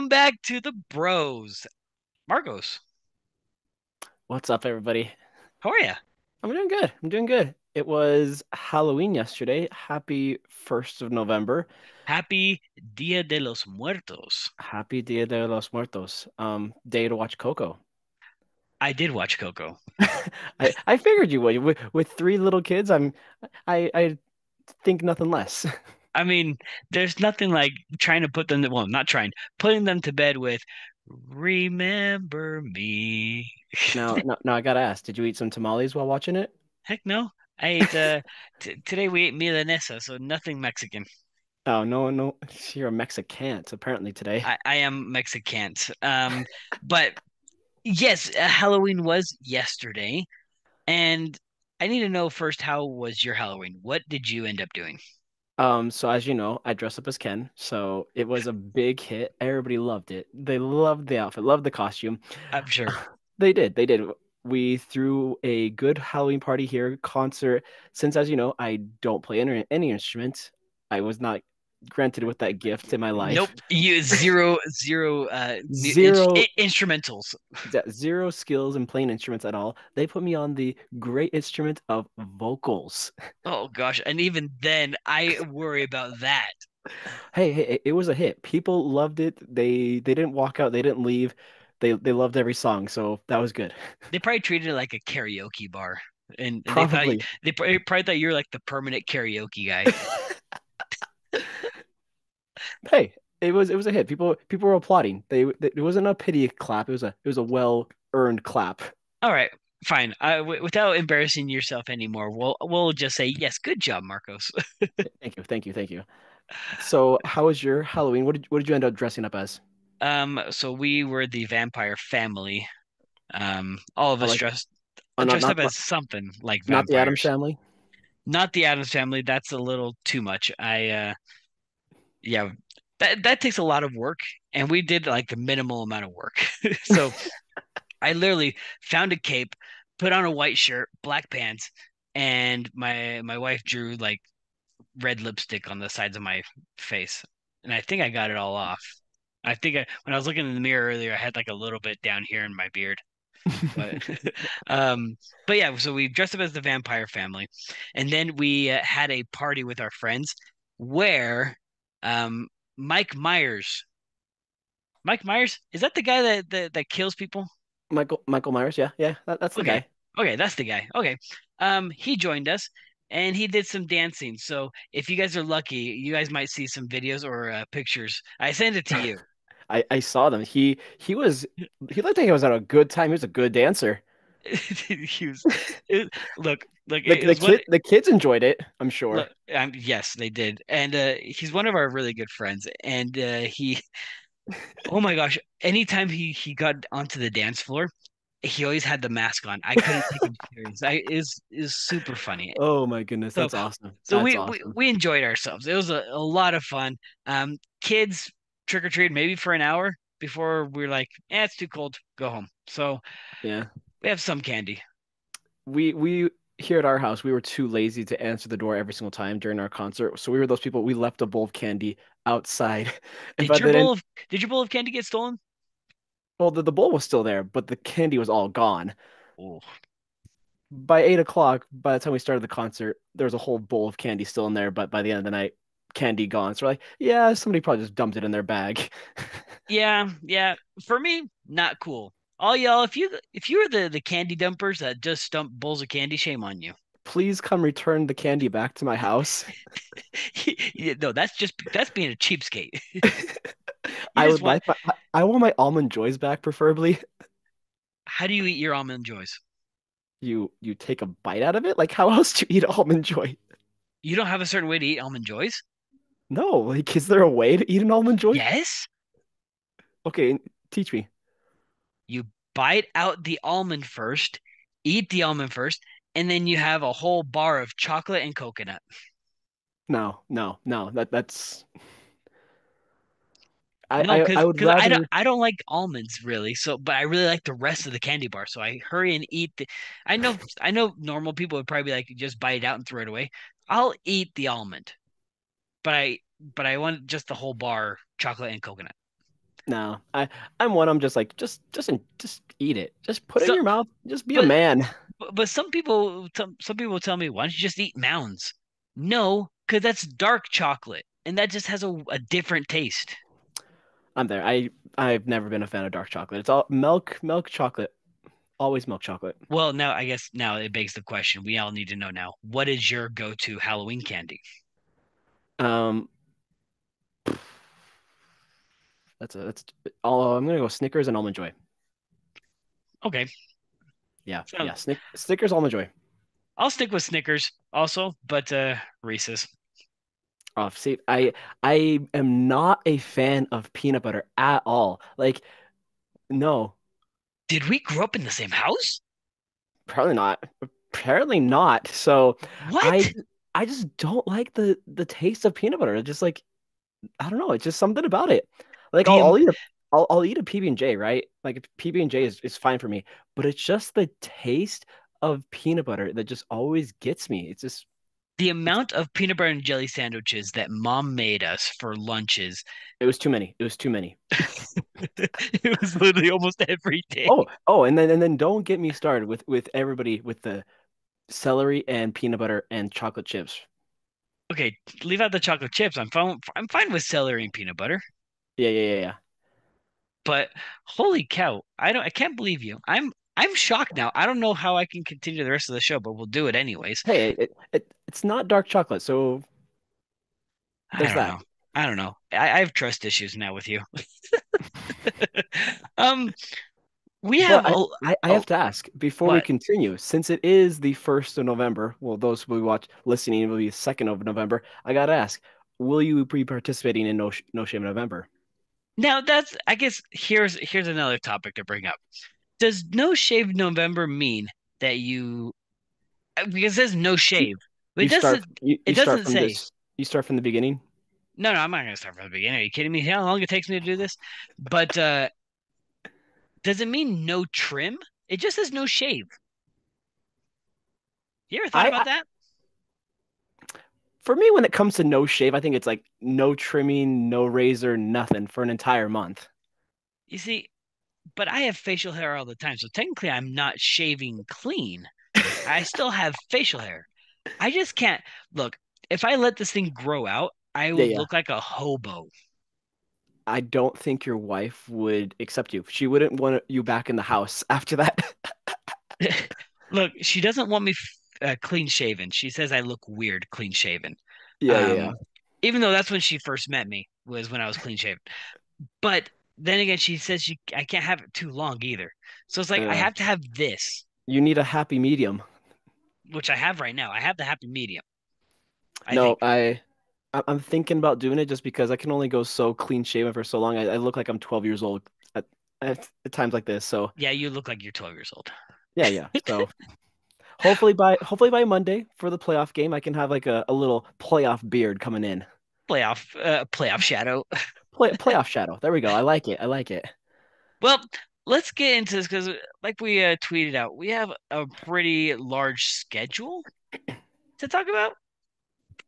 Welcome back to the Bros. Marcos, What's up, everybody? how are you? I'm doing good. I'm doing good. It was Halloween yesterday. Happy 1st of November. Happy Dia de los Muertos. Happy Dia de los Muertos. Um, day to watch Coco. I did watch Coco. I, I figured you would. With, with three little kids, I'm I I think nothing less. I mean, there's nothing like trying to put them to, well, not trying, putting them to bed with Remember Me. no, now, now I gotta ask, did you eat some tamales while watching it? Heck no. I ate uh t today we ate milanesa, so nothing Mexican. Oh, no, no. You're a Mexican, apparently today. I, I am Mexican. Um, but yes, uh, Halloween was yesterday. And I need to know first, how was your Halloween? What did you end up doing? Um, so as you know, I dress up as Ken, so it was a big hit. Everybody loved it. They loved the outfit, loved the costume. I'm sure. They did. They did. We threw a good Halloween party here, concert. Since, as you know, I don't play any, any instrument, I was not granted with that gift in my life. Nope. You zero zero uh mu- in- instrumentals. zero skills in playing instruments at all. They put me on the great instrument of vocals. Oh gosh, and even then I worry about that. Hey, hey, it was a hit. People loved it. They they didn't walk out. They didn't leave. They they loved every song, so that was good. They probably treated it like a karaoke bar. And, and they thought Probably. they probably probably thought you're like the permanent karaoke guy. Hey, it was it was a hit. People people were applauding. They it wasn't a pity clap. It was a it was a well earned clap. All right, fine. I, w without embarrassing yourself anymore, we'll we'll just say yes. Good job, Marcos. Thank you, thank you, thank you. So, how was your Halloween? What did what did you end up dressing up as? Um, so we were the vampire family. Um, all of us like dressed oh, not dressed up not as something like not the Addams. Family. Not the Addams family. That's a little too much. I uh yeah, that that takes a lot of work, and we did like the minimal amount of work. So I literally found a cape, put on a white shirt, black pants, and my my wife drew like red lipstick on the sides of my face, and I think I got it all off. I think I, when I was looking in the mirror earlier, I had like a little bit down here in my beard. But um, but yeah, so we dressed up as the vampire family, and then we uh, had a party with our friends where um Mike Myers, Mike Myers, is that the guy that that, that kills people? Michael Michael Myers, yeah, yeah, that, that's the Okay, guy. okay, that's the guy. Okay, um, he joined us. And he did some dancing. So if you guys are lucky, you guys might see some videos or uh, pictures. I sent it to you. I I saw them. He he was he looked like he was at a good time. He was a good dancer. He was, it, look, look, The the kid the kids enjoyed it, I'm sure. Look, um, yes, they did, and uh, he's one of our really good friends. And uh, he, oh my gosh, anytime he he got onto the dance floor, he always had the mask on. I couldn't take him serious. I is is super funny. Oh my goodness, So that's awesome. so That's we we, we enjoyed ourselves. It was a, a lot of fun. Um, kids trick or treat maybe for an hour before we are like, eh, it's too cold, go home. So Yeah. we have some candy. we we here at our house we were too lazy to answer the door every single time during our concert so we were those people we left a bowl of candy outside Did your bowl of did your bowl of candy get stolen? well the, the bowl was still there but the candy was all gone Oh, by eight o'clock by the time we started the concert there was a whole bowl of candy still in there but by the end of the night candy gone so we're like yeah somebody probably just dumped it in their bag Yeah, yeah. For me, not cool. All y'all, if you if you are the the candy dumpers that just dump bowls of candy, shame on you. please come return the candy back to my house No, that's just that's being a cheapskate. I would want. like my i want my almond joys back preferably How do you eat your almond joys? you you take a bite out of it like how else do you eat almond joy You don't have a certain way to eat almond joys? No, like, is there a way to eat an almond joy? Yes. Okay, teach me. You bite out the almond first, eat the almond first, and then you have a whole bar of chocolate and coconut. No, no, no. That that's I No, I, I would because I don't I don't like almonds really. So, but I really like the rest of the candy bar. So I hurry and eat the. I know I know normal people would probably be like just bite it out and throw it away. I'll eat the almond, but I but I want just the whole bar, chocolate and coconut. No, I I'm one. I'm just like just just just eat it. Just put it in your mouth. Just be a man. but, but some people some some people tell me, why don't you just eat mounds? No, because that's dark chocolate, and that just has a, a different taste. I'm there. I I've never been a fan of dark chocolate. It's all milk, milk chocolate. Always milk chocolate. Well, now I guess now it begs the question we all need to know now. What is your go-to Halloween candy? Um, that's a that's all. I'm gonna go Snickers and almond joy. Okay, Yeah, so yeah. Snick, Snickers, almond joy. I'll stick with Snickers also, but uh Reese's. Oh, see, I I am not a fan of peanut butter at all. Like, no, Did we grow up in the same house? probably not. Apparently not. So What? I I just don't like the the taste of peanut butter. It's just like I don't know. It's just something about it. Like I'll, I'll eat a I'll, I'll eat a PB and J, right? Like PB and J is, is fine for me, but it's just the taste of peanut butter that just always gets me. It's just the amount of peanut butter and jelly sandwiches that mom made us for lunches. it was too many. It was too many. It was literally almost every day. Oh, oh, and then and then don't get me started with with everybody with the celery and peanut butter and chocolate chips. Okay, leave out the chocolate chips. I'm fine. I'm fine with celery and peanut butter. Yeah, yeah, yeah, yeah. But holy cow, I don't. I can't believe you. I'm. I'm shocked now. I don't know how I can continue the rest of the show, but we'll do it anyways. Hey, it, it it's not dark chocolate, so I there's don't that. know. I don't know. I, I have trust issues now with you. Um, we have I, a I, I have oh to ask before we continue, since it is the first of November, well, those who watch listening will be the second of November. I gotta ask, will you be participating in No No Shave November? Now that's I guess here's here's another topic to bring up. Does no shave November mean that you uh, because it says no shave, but you it start doesn't you, it you start doesn't from say this. You start from the beginning. no no I'm not gonna start from the beginning. Are you kidding me? How long it takes me to do this? But uh does it mean no trim? It just says no shave. You ever thought I, about that? For me, when it comes to no shave, I think it's like no trimming, no razor, nothing for an entire month. You see, but I have facial hair all the time, so technically I'm not shaving clean. I still have facial hair. I just can't look. If I let this thing grow out, I Yeah, would yeah. look like a hobo. I don't think your wife would accept you. She wouldn't want you back in the house after that. Look, she doesn't want me uh, clean shaven. She says I look weird clean shaven. Yeah, yeah, yeah. Um, even though that's when she first met me was when I was clean shaven. But then again, she says she I can't have it too long either. So it's like I Uh, have to have this, you need a happy medium. which I have right now. I have the happy medium, I No, think. I I- I'm thinking about doing it just because I can only go so clean shaven for so long. I, I look like I'm 12 years old at, at, at times like this. So Yeah, you look like you're 12 years old. yeah, yeah. So hopefully by hopefully by Monday for the playoff game, I can have like a, a little playoff beard coming in. Playoff, uh, playoff shadow. Play playoff shadow. There we go. I like it. I like it. Well, let's get into this because, like we uh, tweeted out, we have a pretty large schedule to talk about.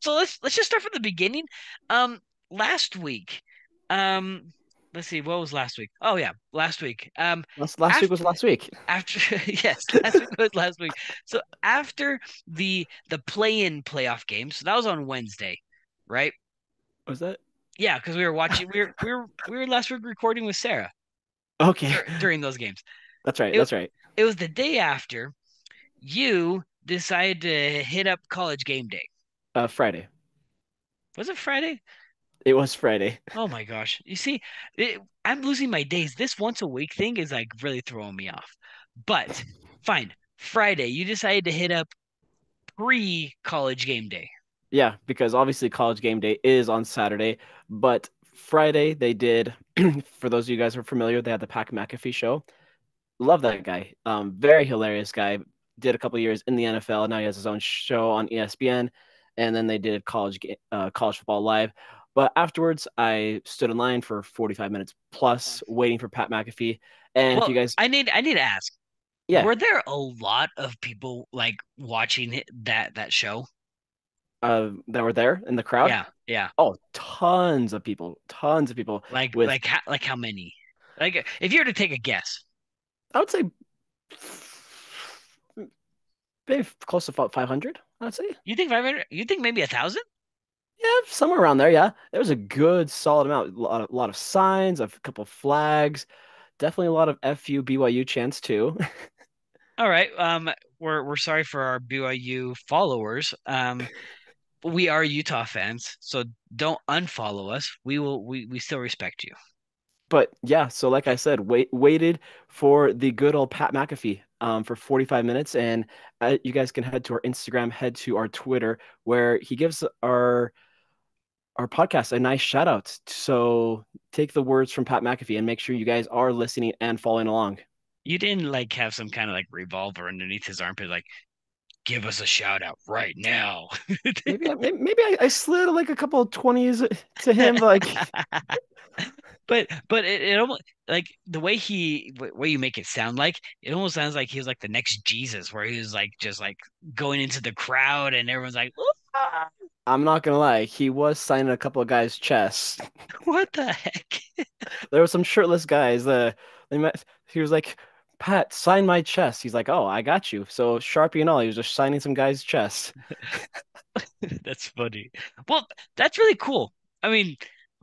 So let's let's just start from the beginning. Um, last week, um, let's see, what was last week? Oh yeah, last week. Um, Last last week was last week. after yes, last week was last week. So after the the play-in playoff game, so that was on Wednesday, right? Was that? Yeah, because we were watching. We were we were we were last week recording with Sarah Okay. dur- during those games. That's right. It That's right. it was the day after you decided to hit up college game day. Uh, Friday. Was it Friday? It was Friday. Oh my gosh. You see, it, I'm losing my days. This once a week thing is like really throwing me off. But fine. Friday, you decided to hit up pre college game day. Yeah, because obviously college game day is on Saturday, but Friday they did. For those of you guys who are familiar, they had the Pat McAfee show. Love that guy. Um, very hilarious guy. Did a couple years in the NFL. Now he has his own show on ESPN, and then they did college uh, college football live. But afterwards, I stood in line for 45 minutes plus, waiting for Pat McAfee. And if you guys, I need I need to ask, yeah, were there a lot of people like watching that that show? uh, that were there in the crowd. Yeah, yeah. Oh, tons of people, tons of people. Like with like how, like how many? Like if you were to take a guess, I would say maybe close to five hundred. I'd say. you think 500? You think maybe a thousand? Yeah, somewhere around there. Yeah, there was a good solid amount. A lot of, lot of signs, a couple flags, definitely a lot of FU BYU chants too. All right. Um, we're we're sorry for our BYU followers. Um, we are Utah fans, so don't unfollow us. We will. We we still respect you. but yeah, so like I said, wait, waited for the good old Pat McAfee um, for 45 minutes, and uh, you guys can head to our Instagram, head to our Twitter, where he gives our our podcast a nice shout out. So take the words from Pat McAfee and make sure you guys are listening and following along. You didn't like have some kind of like revolver underneath his armpit, like give us a shout out right now. Maybe I, maybe I, I slid like a couple of 20s to him, like but but it, it almost like the way he way you make it sound like it almost sounds like he was like the next Jesus, where he was like just like going into the crowd and everyone's like, "Ah, I'm not gonna lie, he was signing a couple of guys' chests. what the heck? There were some shirtless guys. Uh, they met. He was like, "Pat, sign my chest." He's like, "Oh, I got you." So Sharpie and all, he was just signing some guys' chests. That's funny. Well, that's really cool. I mean,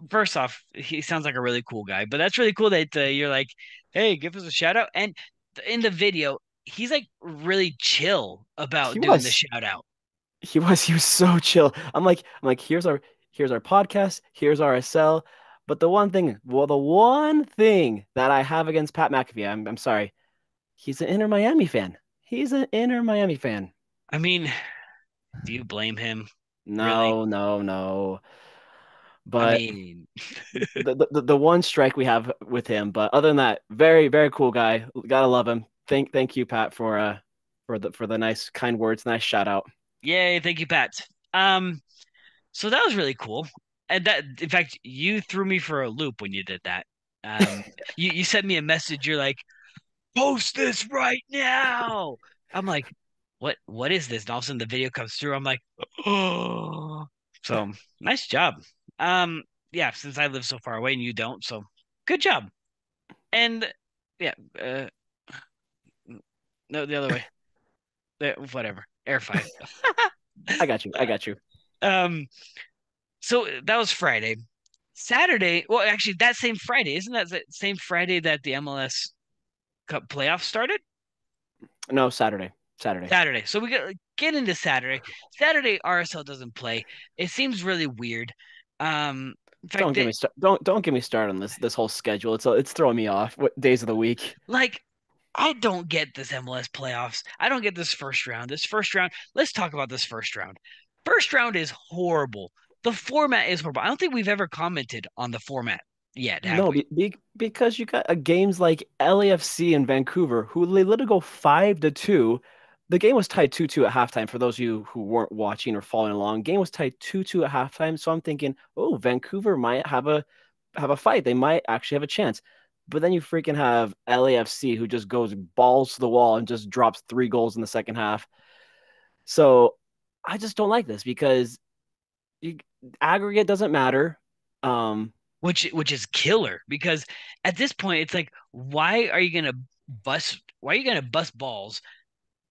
first off, he sounds like a really cool guy, but that's really cool that uh, you're like, hey, give us a shout out. And in the video, he's like really chill about He doing the shout out. He was. He was so chill. I'm like, I'm like, here's our, here's our podcast. Here's RSL. But the one thing, well, the one thing that I have against Pat McAfee, I'm, I'm sorry, he's an Inter Miami fan. He's an Inter Miami fan. I mean, do you blame him? No, no, no. I But mean, the, the the one strike we have with him. But other than that, very very cool guy. Gotta love him. Thank thank you, Pat, for uh for the for the nice kind words. Nice shout out. Yay, thank you, Pat. Um, so that was really cool. And that, in fact, you threw me for a loop when you did that. Um, you you sent me a message. You're like, post this right now. I'm like, what what is this? And all of a sudden the video comes through. I'm like, oh. So nice job. Um, yeah, since I live so far away and you don't, so good job. And yeah, uh, no, the other way. Whatever. Air five. I got you. I got you. Um, so that was Friday. Saturday, well, actually, that same Friday, isn't that the same Friday that the MLS Cup playoffs started? No, Saturday. Saturday. Saturday. So we get get into Saturday. Saturday RSL doesn't play. It seems really weird. Um, fact, Don't get me start. Don't don't get me started on this this whole schedule. It's it's throwing me off. What days of the week? like I don't get this MLS playoffs. I don't get this first round. This first round. Let's talk about this first round. First round is horrible. The format is horrible. I don't think we've ever commented on the format yet, No, be, be, because you got uh, games like LAFC and Vancouver, who they literally go five to two. The game was tied two two at halftime. For those of you who weren't watching or following along, game was tied two two at halftime. So I'm thinking, oh, Vancouver might have a have a fight. They might actually have a chance. But then you freaking have LAFC who just goes balls to the wall and just drops three goals in the second half. So I just don't like this because you, aggregate doesn't matter. Um, which which is killer because at this point it's like why are you gonna bust why are you gonna bust balls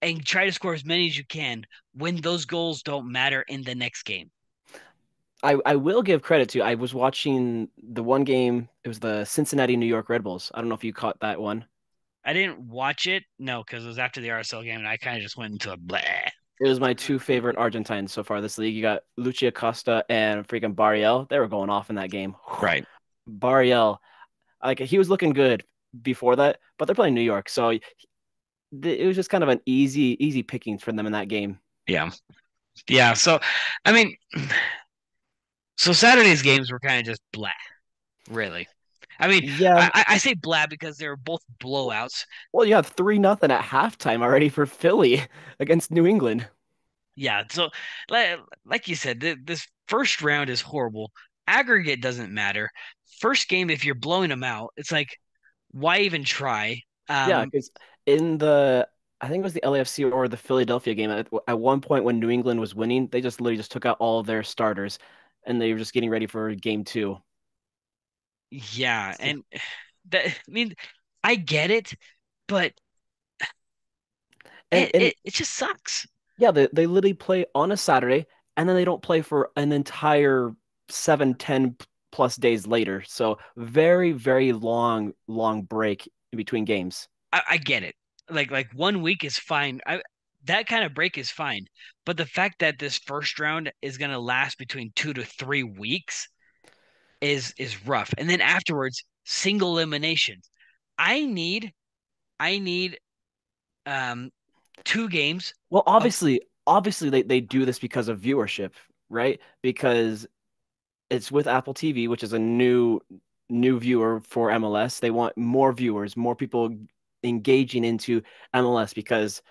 and try to score as many as you can when those goals don't matter in the next game I, I will give credit to. I was watching the one game. It was the Cincinnati New York Red Bulls. I don't know if you caught that one. i didn't watch it no because it was after the rsl game and i kind of just went into a blah It was my two favorite Argentines so far this league. You got Luciano Acosta and freaking Barreal. They were going off in that game. right Barreal, like he was looking good before that, but they're playing New York, so it was just kind of an easy easy pickings for them in that game. yeah yeah so i mean so saturday's games were kind of just blah really i mean Yeah, I, I say blah because they were both blowouts well, you have three nothing at halftime already for Philly against New England. Yeah, so like, like you said, th this first round is horrible. Aggregate doesn't matter. First game, if you're blowing them out, it's like, why even try? Yeah, Um, because in the I think it was the LAFC or the Philadelphia game. At, at one point when New England was winning, they just literally just took out all of their starters and they were just getting ready for game two. Yeah, and that I mean, I get it, but And it, and it, it just sucks. yeah, they, they literally play on a Saturday and then they don't play for an entire seven, ten plus days later. So very, very long, long break in between games. I, I get it. Like like one week is fine. I that kind of break is fine. But the fact that this first round is gonna last between two to three weeks is is rough. And then afterwards, single elimination. I need I need um two games Well, of obviously, obviously they, they do this because of viewership, right? Because it's with Apple TV, which is a new new viewer for MLS. They want more viewers, more people engaging into MLS because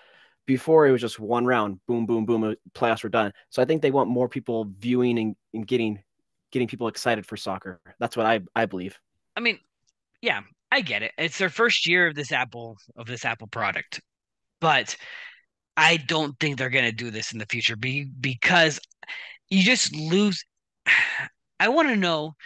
before it was just one round, boom, boom, boom, uh, playoffs were done. So I think they want more people viewing and, and getting getting people excited for soccer. That's what I I believe. I mean, yeah, I get it. It's their first year of this Apple of this Apple product. But I don't think they're gonna do this in the future be, because you just lose. I want to know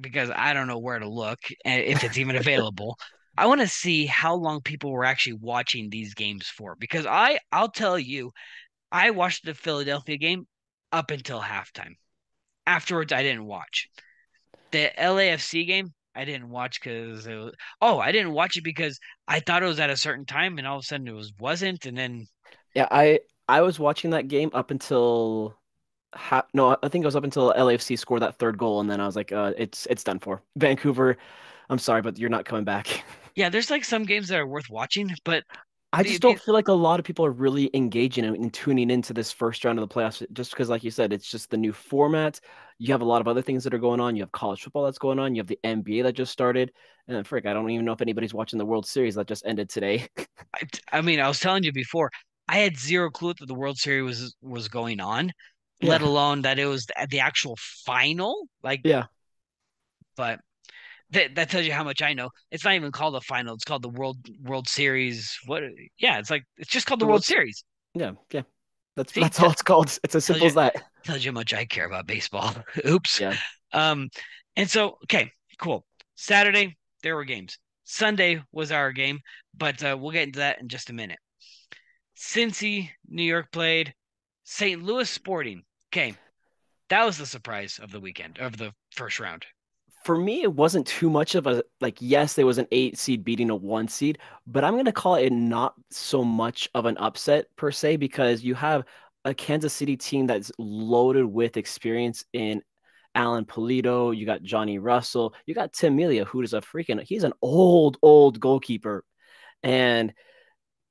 because I don't know where to look if it's even available. I want to see how long people were actually watching these games for because I I'll tell you, I watched the Philadelphia game up until halftime. Afterwards, I didn't watch. The LAFC game, I didn't watch because oh, I didn't watch it because I thought it was at a certain time and all of a sudden it was wasn't and then Yeah, I I was watching that game up until ha no, I think it was up until LAFC scored that third goal, and then I was like, uh, it's it's done for. Vancouver, I'm sorry, but you're not coming back. yeah, there's like some games that are worth watching, but I just don't feel like a lot of people are really engaging and, tuning into this first round of the playoffs eh, just because, like you said, it's just the new format. You have a lot of other things that are going on. You have college football that's going on. You have the NBA that just started. And then, frick, I don't even know if anybody's watching the World Series that just ended today. I, I mean, I was telling you before, I had zero clue that the World Series was was going on, let alone that it was the, the actual final. Like, yeah. but that that tells you how much I know. It's not even called a final. It's called the World World Series. What? Yeah, it's like it's just called the The World World, Series. yeah, yeah. That's See, that's all it's called. It's as simple you as that. tells you how much I care about baseball. Oops. Yeah. Um, and so okay, cool. Saturday there were games. Sunday was our game, but uh, we'll get into that in just a minute. Cincy, New York played. St. Louis Sporting. Okay, that was the surprise of the weekend of the first round. For me, it wasn't too much of a like, yes, there was an eight seed beating a one seed, but I'm gonna call it not so much of an upset per se because you have a Kansas City team that's loaded with experience in Alan Pulido, you got Johnny Russell, you got Tim Melia, who is a freaking he's an old, old goalkeeper. And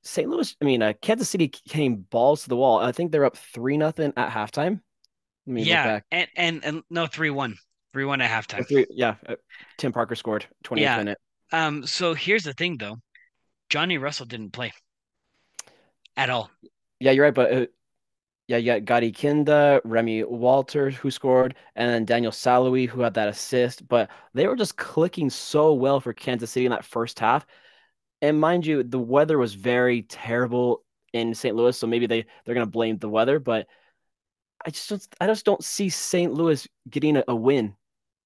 St. Louis, I mean, uh, Kansas City came balls to the wall. I think they're up three nothing at halftime. Yeah, and and, and no three one, three one at halftime. three, yeah, uh, Tim Parker scored 28th Yeah. minute. Um. So here's the thing, though. Johnny Russell didn't play at all. Yeah, you're right, but uh, Yeah, you got Gadi Kinda, Remy Walters, who scored, and then Daniel Salloi, who had that assist. But they were just clicking so well for Kansas City in that first half. And mind you, the weather was very terrible in St. Louis, so maybe they they're gonna blame the weather. But I just don't, I just don't see St. Louis getting a, a win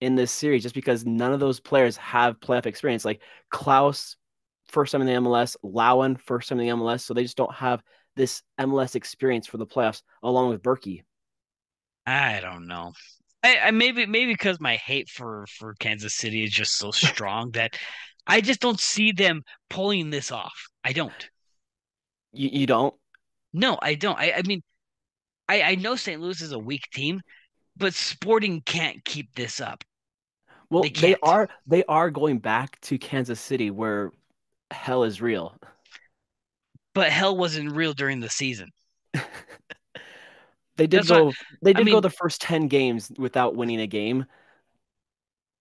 in this series just because none of those players have playoff experience. Like Klauss, first time in the MLS, Lowen, first time in the MLS, so they just don't have this MLS experience for the playoffs along with Bürki. I don't know. I, I maybe maybe because my hate for for Kansas City is just so strong that I just don't see them pulling this off. I don't. You, you don't? No, I don't. I, I mean, I, I know St. Louis is a weak team, but Sporting can't keep this up. Well, They they are they are going back to Kansas City where hell is real. But hell wasn't real during the season. They did That's go they I did go the first 10 games without winning a game.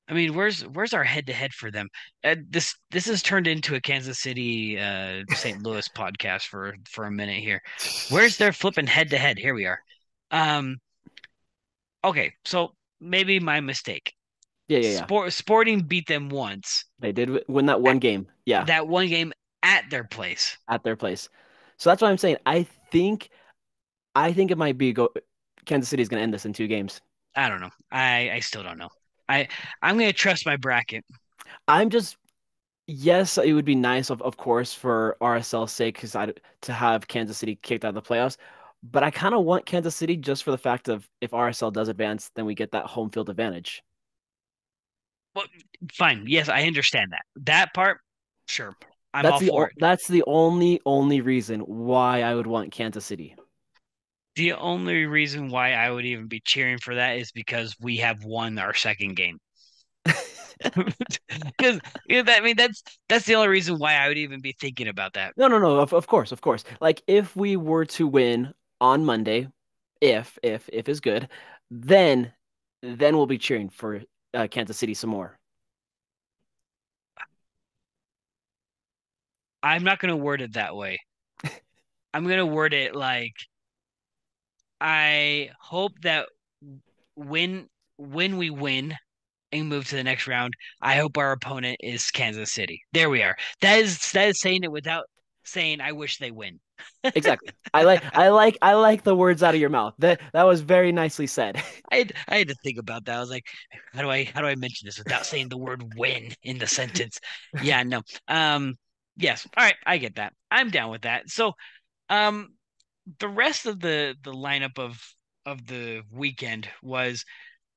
I mean where's where's our head to head for them? Uh, this this has turned into a Kansas City uh St. Louis podcast for for a minute here. Where's their flipping head to head? Here we are. Um okay, so maybe my mistake. Yeah, yeah, yeah. Sport Sporting beat them once. They did win that At one game. Yeah, that one game at their place. at their place. So that's why I'm saying I think I think it might be go Kansas City's going to end this in two games. I don't know. I I still don't know. I I'm gonna trust my bracket. I'm just yes, it would be nice of of course for RSL's sake because I to have Kansas City kicked out of the playoffs. But I kind of want Kansas City just for the fact of if RSL does advance, then we get that home field advantage. Well, fine. Yes, I understand that. That part, sure. I'm That's all the for o- it. that's the only only reason why I would want Kansas City. The only reason why I would even be cheering for that is because we have won our second game. Because you know, I mean that's that's the only reason why I would even be thinking about that. No, no, no. Of, of course, of course. Like if we were to win on Monday, if if if is good, then then we'll be cheering for uh, Kansas City some more. I'm not going to word it that way. I'm going to word it like I hope that when when we win and move to the next round, I hope our opponent is Kansas City. There we are. That is that is saying it without saying I wish they win. Exactly. I like I like I like the words out of your mouth. That that was very nicely said. I had, I had to think about that. I was like, how do I how do I mention this without saying the word when in the sentence? Yeah, no. Um yes. All right, I get that. I'm down with that. So um the rest of the the lineup of of the weekend was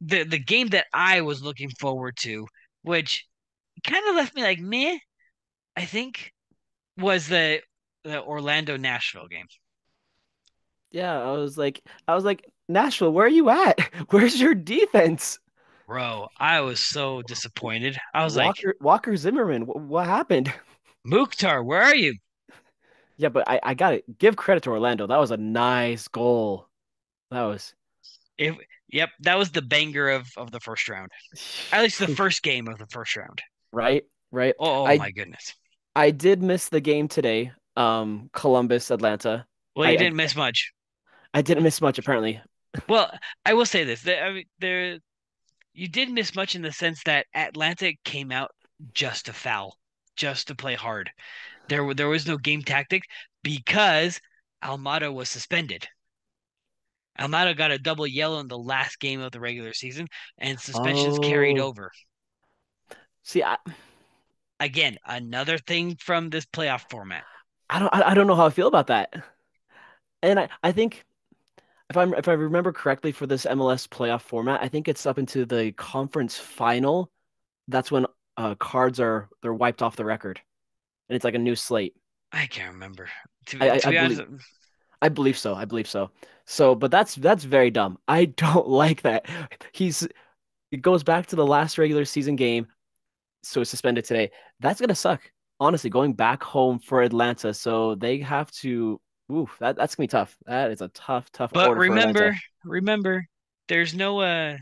the the game that I was looking forward to, which kind of left me like meh, I think, was the the Orlando Nashville game. Yeah, I was like I was like Nashville, where are you at? Where's your defense? Bro, I was so disappointed. I was like, Walker Walker Zimmerman, what, what happened? Mukhtar, where are you? Yeah, but I I got to give credit to Orlando. That was a nice goal. That was If yep, that was the banger of of the first round. At least the first game of the first round. right, right. Oh, oh I my goodness. I did miss the game today. Um, Columbus, Atlanta. Well, you I didn't miss much. I didn't miss much apparently. Well, I will say this. I mean, there you did miss much in the sense that Atlanta came out just to foul, just to play hard. There, there was no game tactic because Almada was suspended. Almada got a double yellow in the last game of the regular season, and suspensions carried Oh, over. see, I, Again, another thing from this playoff format. I don't I, I don't know how I feel about that. And I, I think if I'm if I remember correctly for this MLS playoff format, I think it's up into the conference final. That's when uh cards are they're wiped off the record. And it's like a new slate. I can't remember. I To, I, to I be believe honest, I believe so. I believe so. So, but that's that's very dumb. I don't like that. He's it goes back to the last regular season game, so it's suspended today. That's gonna suck. Honestly, going back home for Atlanta, so they have to. Oof, that that's gonna be tough. That is a tough, tough but remember, remember, there's no uh,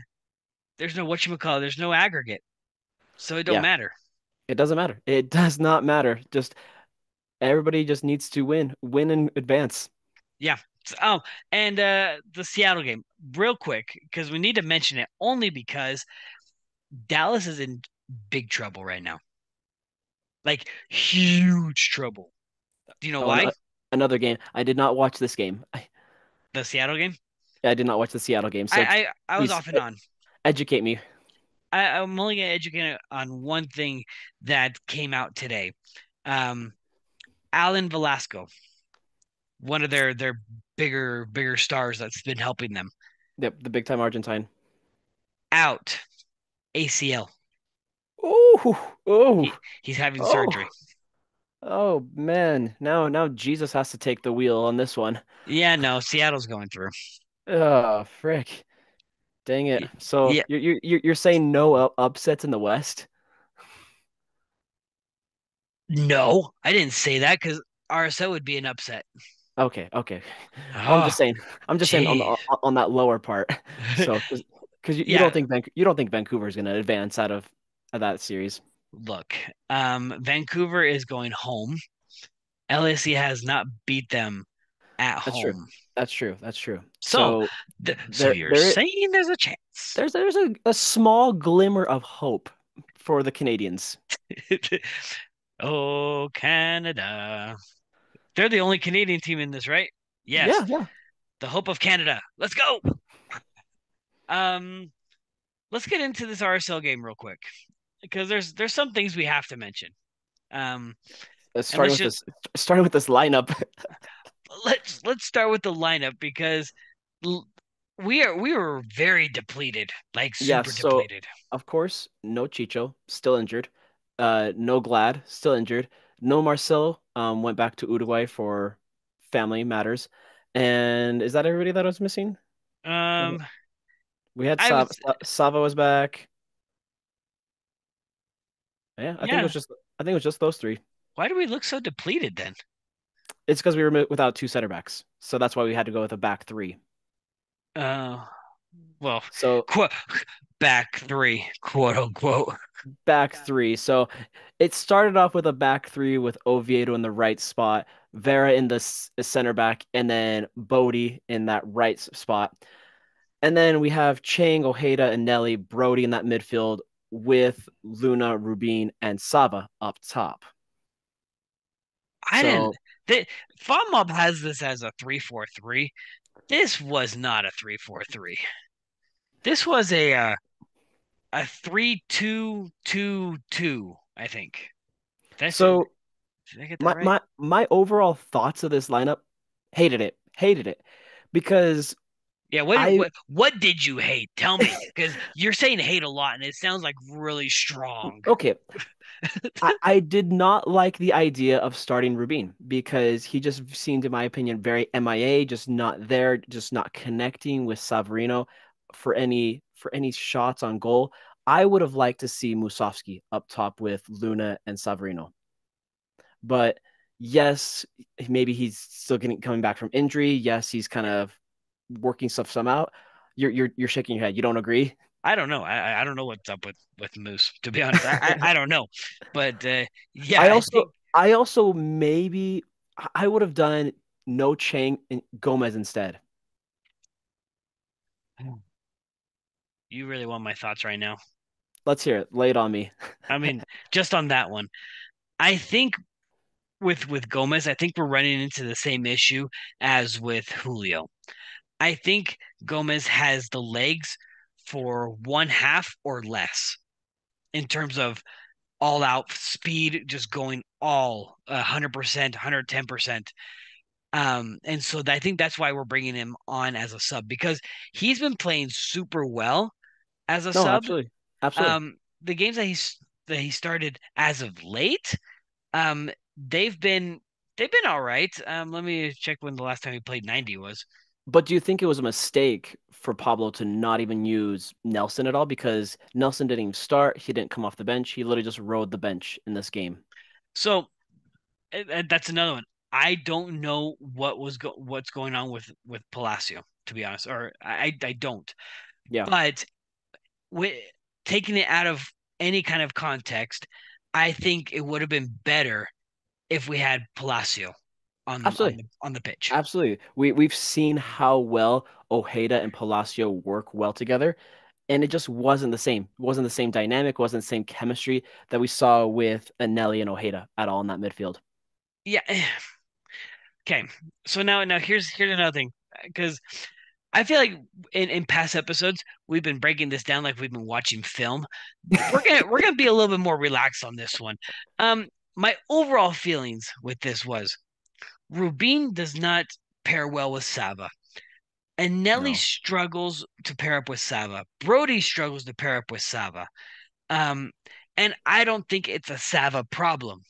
there's no what you call, there's no aggregate, so it don't Yeah, matter. it doesn't matter. It does not matter. Just everybody just needs to win, win in advance. Yeah. Oh, and uh the Seattle game, real quick, because we need to mention it only because Dallas is in big trouble right now. Like huge trouble. Do you know Oh, why? uh, another game. I did not watch this game. I, The Seattle game? I did not watch the Seattle game. So I I, I was off and e- on. educate me. I, I'm only gonna educate on one thing that came out today. Um, Alan Velasco, one of their their bigger bigger stars that's been helping them, Yep, the big time Argentine. out ACL. Oh, oh, He he's having oh. surgery. oh, oh man. Now, now Jesus has to take the wheel on this one. Yeah, no, Seattle's going through. Oh, frick. Dang it. So Yeah, you're you're you're saying no upsets in the West? no, I didn't say that because RSO would be an upset. Okay, okay. I'm Oh, just ah, saying. I'm just saying on the on that lower part. So, because you, you don't think Van, you don't think Vancouver's gonna advance out of, of that series. look, um, Vancouver is going home. LAC has not beat them at That's true. home. That's true. That's true. So, So th so you're there saying there's a chance? there's there's a, a small glimmer of hope for the Canadians. Oh, Canada. They're the only Canadian team in this, right? Yes. Yeah, yeah. The hope of Canada. Let's go. Um, let's get into this RSL game real quick because there's there's some things we have to mention. Um, uh, starting with just, this, starting with this lineup. let's let's start with the lineup because we are we were very depleted, like super yeah, so, depleted. Of course, no Chicho, still injured. Uh, no Glad, still injured. No Marcelo, um, went back to Uruguay for family matters. And is that everybody that was missing? Um, we had Sava, was... Sava was back. Yeah, I yeah. think it was just I think it was just those three. Why do we look so depleted then? It's because we were without two center backs, so that's why we had to go with a back three. Oh, uh, well, so qu- back three, quote unquote. Back three. So it started off with a back three with Oviedo in the right spot, Vera in the center back, and then Bodie in that right spot. And then we have Chang, Ojeda, and Nelly, Brody in that midfield with Luna, Rubin, and Sava up top. I so, didn't. The, FotMob has this as a three-four-three. This was not a three-four-three. This was a uh, a three-two-two-two. I think. That's so. my, right? my my overall thoughts of this lineup, hated it, hated it, because yeah, what, I, what, what did you hate? Tell me, because you're saying hate a lot, and it sounds like really strong. Okay, I, I, did not like the idea of starting Rubin because he just seemed, in my opinion, very MIA, just not there, just not connecting with Savarino for any for any shots on goal. I would have liked to see Musovski up top with Luna and Savarino, but yes, maybe he's still getting coming back from injury. Yes, he's kind of working stuff some out. You're you're you're shaking your head. You don't agree? I don't know. I I don't know what's up with with Moose. To be honest, I, I, I don't know. But uh, yeah, I also I, think... I also maybe I would have done no Chang and Gomez instead. You really want my thoughts right now? Let's hear it. Lay it on me. I mean, just on that one, I think with with Gomez, I think we're running into the same issue as with Julio. I think Gomez has the legs for one half or less in terms of all out speed, just going all 100%, 110%. Um, and so I think that's why we're bringing him on as a sub because he's been playing super well as a no, sub. Absolutely. Absolutely. Um, the games that he's that he started as of late, um, they've been they've been all right. Um, let me check when the last time he played 90 was. But do you think it was a mistake for Pablo to not even use Nelson at all? Because Nelson didn't even start. He didn't come off the bench. He literally just rode the bench in this game. So eh, eh, that's another one. I don't know what was go- what's going on with with Palacio, to be honest, or I I don't. Yeah. But with taking it out of any kind of context, I think it would have been better if we had Palacio on Absolutely. On the, on the pitch. Absolutely. We we've seen how well Ojeda and Palacio work well together. And it just wasn't the same. It wasn't the same dynamic, wasn't the same chemistry that we saw with Eneli and Ojeda at all in that midfield. Yeah. Okay. So now now here's here's another thing. Because I feel like in, in past episodes we've been breaking this down like we've been watching film. We're gonna we're gonna be a little bit more relaxed on this one. Um, my overall feelings with this was Rubin does not pair well with Sava. And Nelly no. struggles to pair up with Sava. Brody struggles to pair up with Sava. Um, and I don't think it's a Sava problem,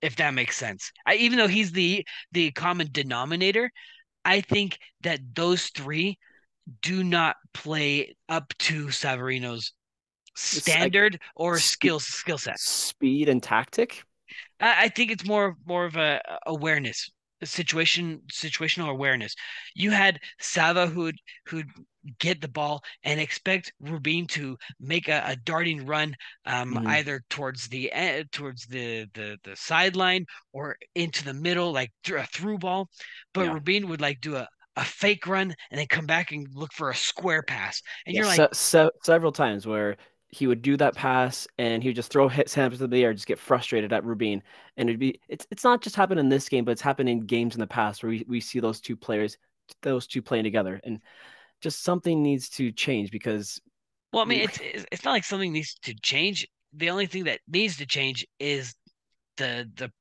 if that makes sense. I, even though he's the the common denominator, I think that those three do not play up to Savarino's standard like or skill skill set. Speed and tactic. I, I think it's more more of a awareness situation situational awareness. You had Sava who'd who'd get the ball and expect Rubin to make a, a darting run um, mm-hmm. either towards the uh, towards the the the sideline or into the middle like a through ball but yeah. Rubin would like do a a fake run and then come back and look for a square pass and yeah, you're like se- se- several times where he would do that pass and he would just throw his hands into the air, just get frustrated at Rubin. And it'd be it's it's not just happened in this game, but it's happened in games in the past where we, we see those two players, those two playing together. And just something needs to change because well, I mean, it's it's not like something needs to change. The only thing that needs to change is the the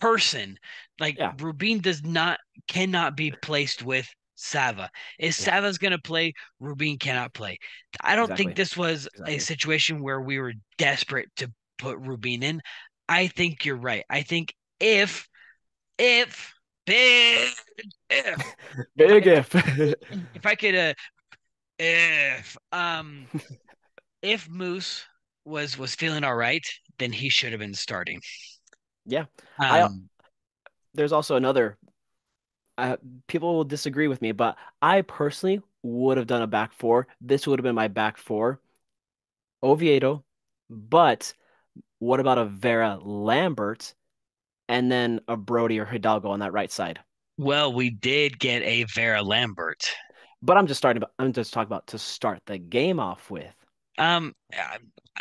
person. Like yeah. Rubin does not cannot be placed with Sava. If yeah. Sava's going to play, Rubin cannot play. I don't exactly. think this was exactly. a situation where we were desperate to put Rubin in. I think you're right. I think if, if, big, if, big if, if I could, uh, if, um, if Moose was was feeling all right, then he should have been starting. Yeah, um, I, there's also another uh, people will disagree with me, but I personally would have done a back four. This would have been my back four. Oviedo, but what about a Vera Lambert and then a Brody or Hidalgo on that right side? Well, we did get a Vera Lambert. But I'm just starting I'm just talking about to start the game off with. Um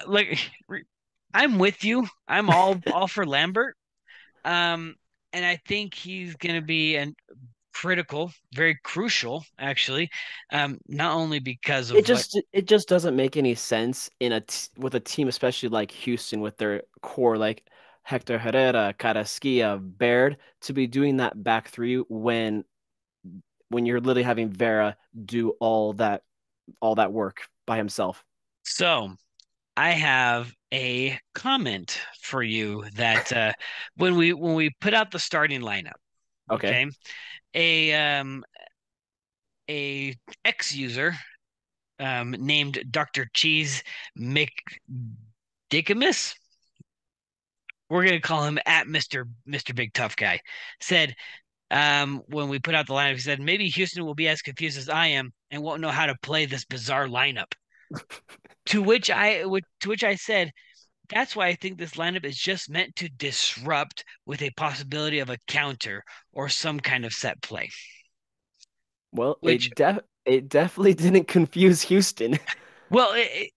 like I'm with you. I'm all all for Lambert. Um and I think he's going to be an critical, very crucial, actually. Um, not only because of it just it just doesn't make any sense in a t- with a team, especially like Houston, with their core like Hector Herrera, Carrasquilla, Baird, to be doing that back three when when you're literally having Vera do all that all that work by himself. So I have a comment for you that uh, when we when we put out the starting lineup, okay, okay a um a ex user um named Dr. Cheese McDickamus. We're gonna call him at Mr. Mr. Big Tough Guy. Said um, when we put out the lineup, he said maybe Houston will be as confused as I am and won't know how to play this bizarre lineup. To which I to which I said, that's why I think this lineup is just meant to disrupt with a possibility of a counter or some kind of set play. Well, Which, it, def- it definitely didn't confuse Houston. Well, it,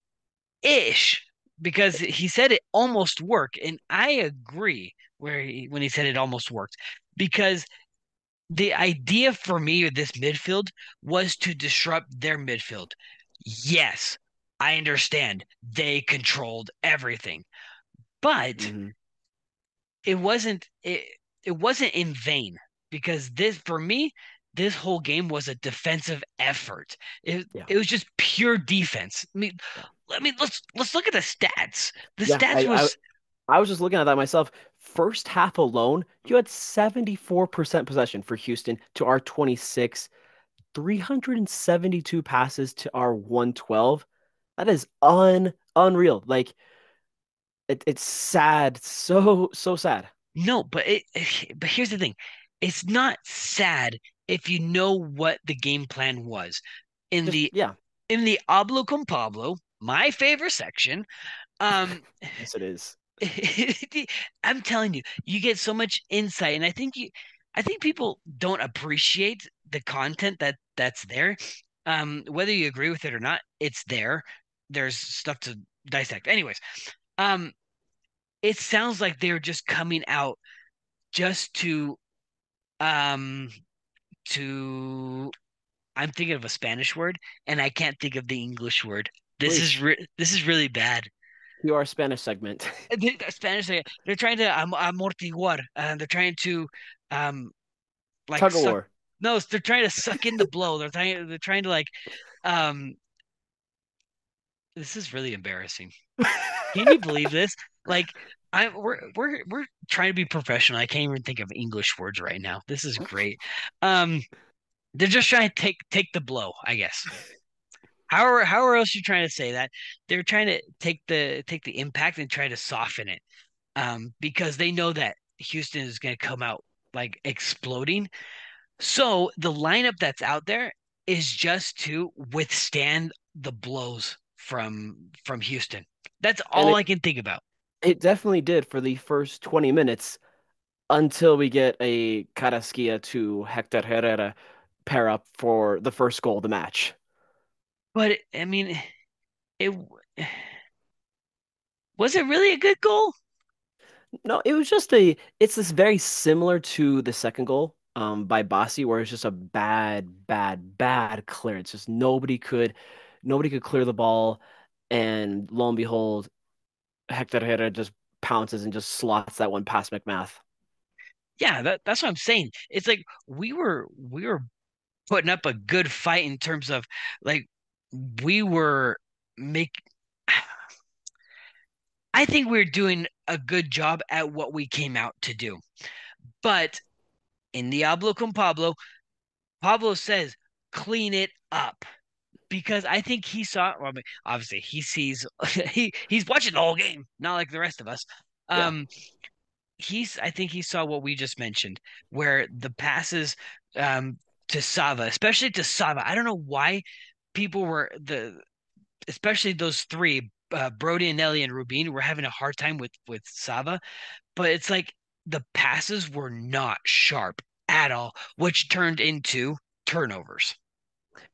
ish, because he said it almost worked, and I agree where he, when he said it almost worked, because the idea for me of this midfield was to disrupt their midfield. Yes, I understand they controlled everything, but mm-hmm. it wasn't it it wasn't in vain because this for me this whole game was a defensive effort. It, yeah. it was just pure defense. I mean, yeah. I mean, let's let's look at the stats. The yeah, stats I, was. I, I, was just looking at that myself. First half alone, you had seventy four percent possession for Houston to our twenty six, three hundred and seventy two passes to our one twelve. That is un unreal. Like it, it's sad, so so sad. No, but it, but here's the thing. It's not sad if you know what the game plan was. In Just, the yeah, in the Hablo con Pablo, my favorite section. Um yes it is. I'm telling you, you get so much insight and I think you I think people don't appreciate the content that that's there. Um, whether you agree with it or not, it's there there's stuff to dissect. Anyways, um, it sounds like they're just coming out just to, um, to. I'm thinking of a Spanish word, and I can't think of the English word. This Please. is re- this is really bad. You are Spanish segment. Spanish. They're trying to um, amortiguar. Uh, they're trying to, um, like tug of war. No, they're trying to suck in the blow. They're trying. They're trying to like, um, this is really embarrassing. Can you believe this? Like I we're we're we're trying to be professional. I can't even think of English words right now. This is great. Um they're just trying to take take the blow, I guess. How how else you trying to say that? They're trying to take the take the impact and try to soften it. Um, because they know that Houston is gonna come out like exploding. So the lineup that's out there is just to withstand the blows from from Houston. That's all it, I can think about. It definitely did for the first 20 minutes until we get a Carrasquilla to Hector Herrera pair up for the first goal of the match. But I mean, it Was it really a good goal? No, it was just a. It's this very similar to the second goal um, by Bassi, where it's just a bad, bad, bad clearance. Just nobody could, nobody could clear the ball, and lo and behold, Hector Herrera just pounces and just slots that one past MacMath. Yeah, that, that's what I'm saying. It's like we were we were putting up a good fight in terms of like we were make I think we're doing a good job at what we came out to do. But in Diablo con Pablo, Pablo says, clean it up. Because I think he saw, well, I mean, obviously he sees, he he's watching the whole game, not like the rest of us. Um, yeah. he's, I think he saw what we just mentioned, where the passes um, to Sava, especially to Sava. I don't know why people were the, especially those three, uh, Brody and Nelly and Rubin were having a hard time with with Sava, but it's like the passes were not sharp at all, which turned into turnovers.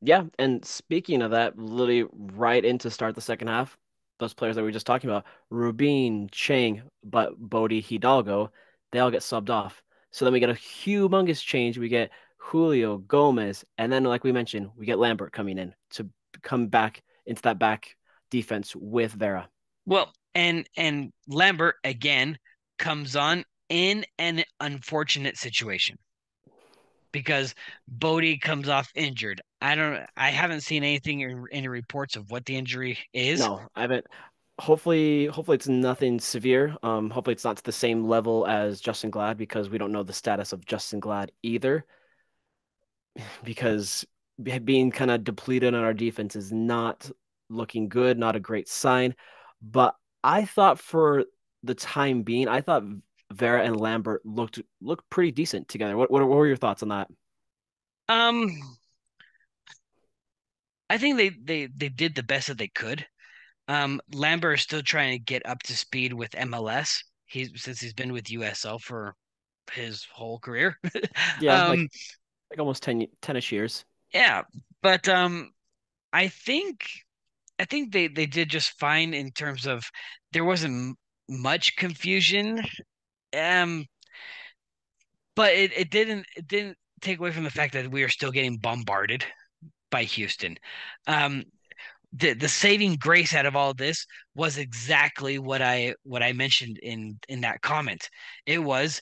Yeah, and speaking of that, literally right into start the second half, those players that we were just talking about, Rubin, Chang, but Bodie, Hidalgo, they all get subbed off. So then we get a humongous change. We get Julio, Gomez, and then like we mentioned, we get Lambert coming in to come back into that back defense with Vera. Well, and and Lambert again comes on in an unfortunate situation because Bodie comes off injured. I don't. I haven't seen anything in any reports of what the injury is. No, I haven't. Hopefully, hopefully it's nothing severe. Um, hopefully it's not to the same level as Justen Glad because we don't know the status of Justen Glad either. Because being kind of depleted on our defense is not looking good, not a great sign. But I thought for the time being, I thought Vera and Lambert looked looked pretty decent together. What, what what were your thoughts on that? Um, I think they they they did the best that they could. Um, Lambert is still trying to get up to speed with MLS. He's since he's been with USL for his whole career. yeah, um, like, like almost 10 10ish years. Yeah, but um, I think I think they they did just fine in terms of there wasn't much confusion um, but it, it didn't it didn't take away from the fact that we are still getting bombarded by Houston. Um, the the saving grace out of all this was exactly what I what I mentioned in in that comment. It was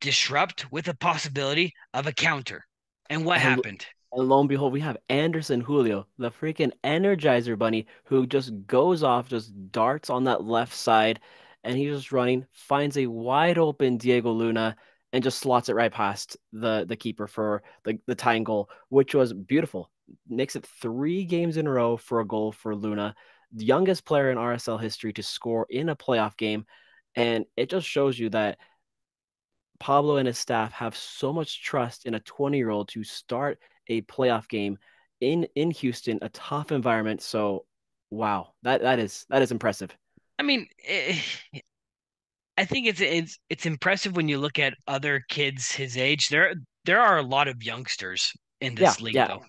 disrupt with a possibility of a counter. And what and, happened? And lo and behold, we have Anderson Julio, the freaking energizer bunny, who just goes off, just darts on that left side and he's just running, finds a wide open Diego Luna, and just slots it right past the the keeper for the, the tying goal, which was beautiful. Makes it three games in a row for a goal for Luna, the youngest player in RSL history to score in a playoff game. And it just shows you that Pablo and his staff have so much trust in a 20 year old to start a playoff game in in Houston, a tough environment. So, wow, that that is that is impressive. I mean, eh, I think it's it's it's impressive when you look at other kids his age. There there are a lot of youngsters in this yeah, league, yeah. though.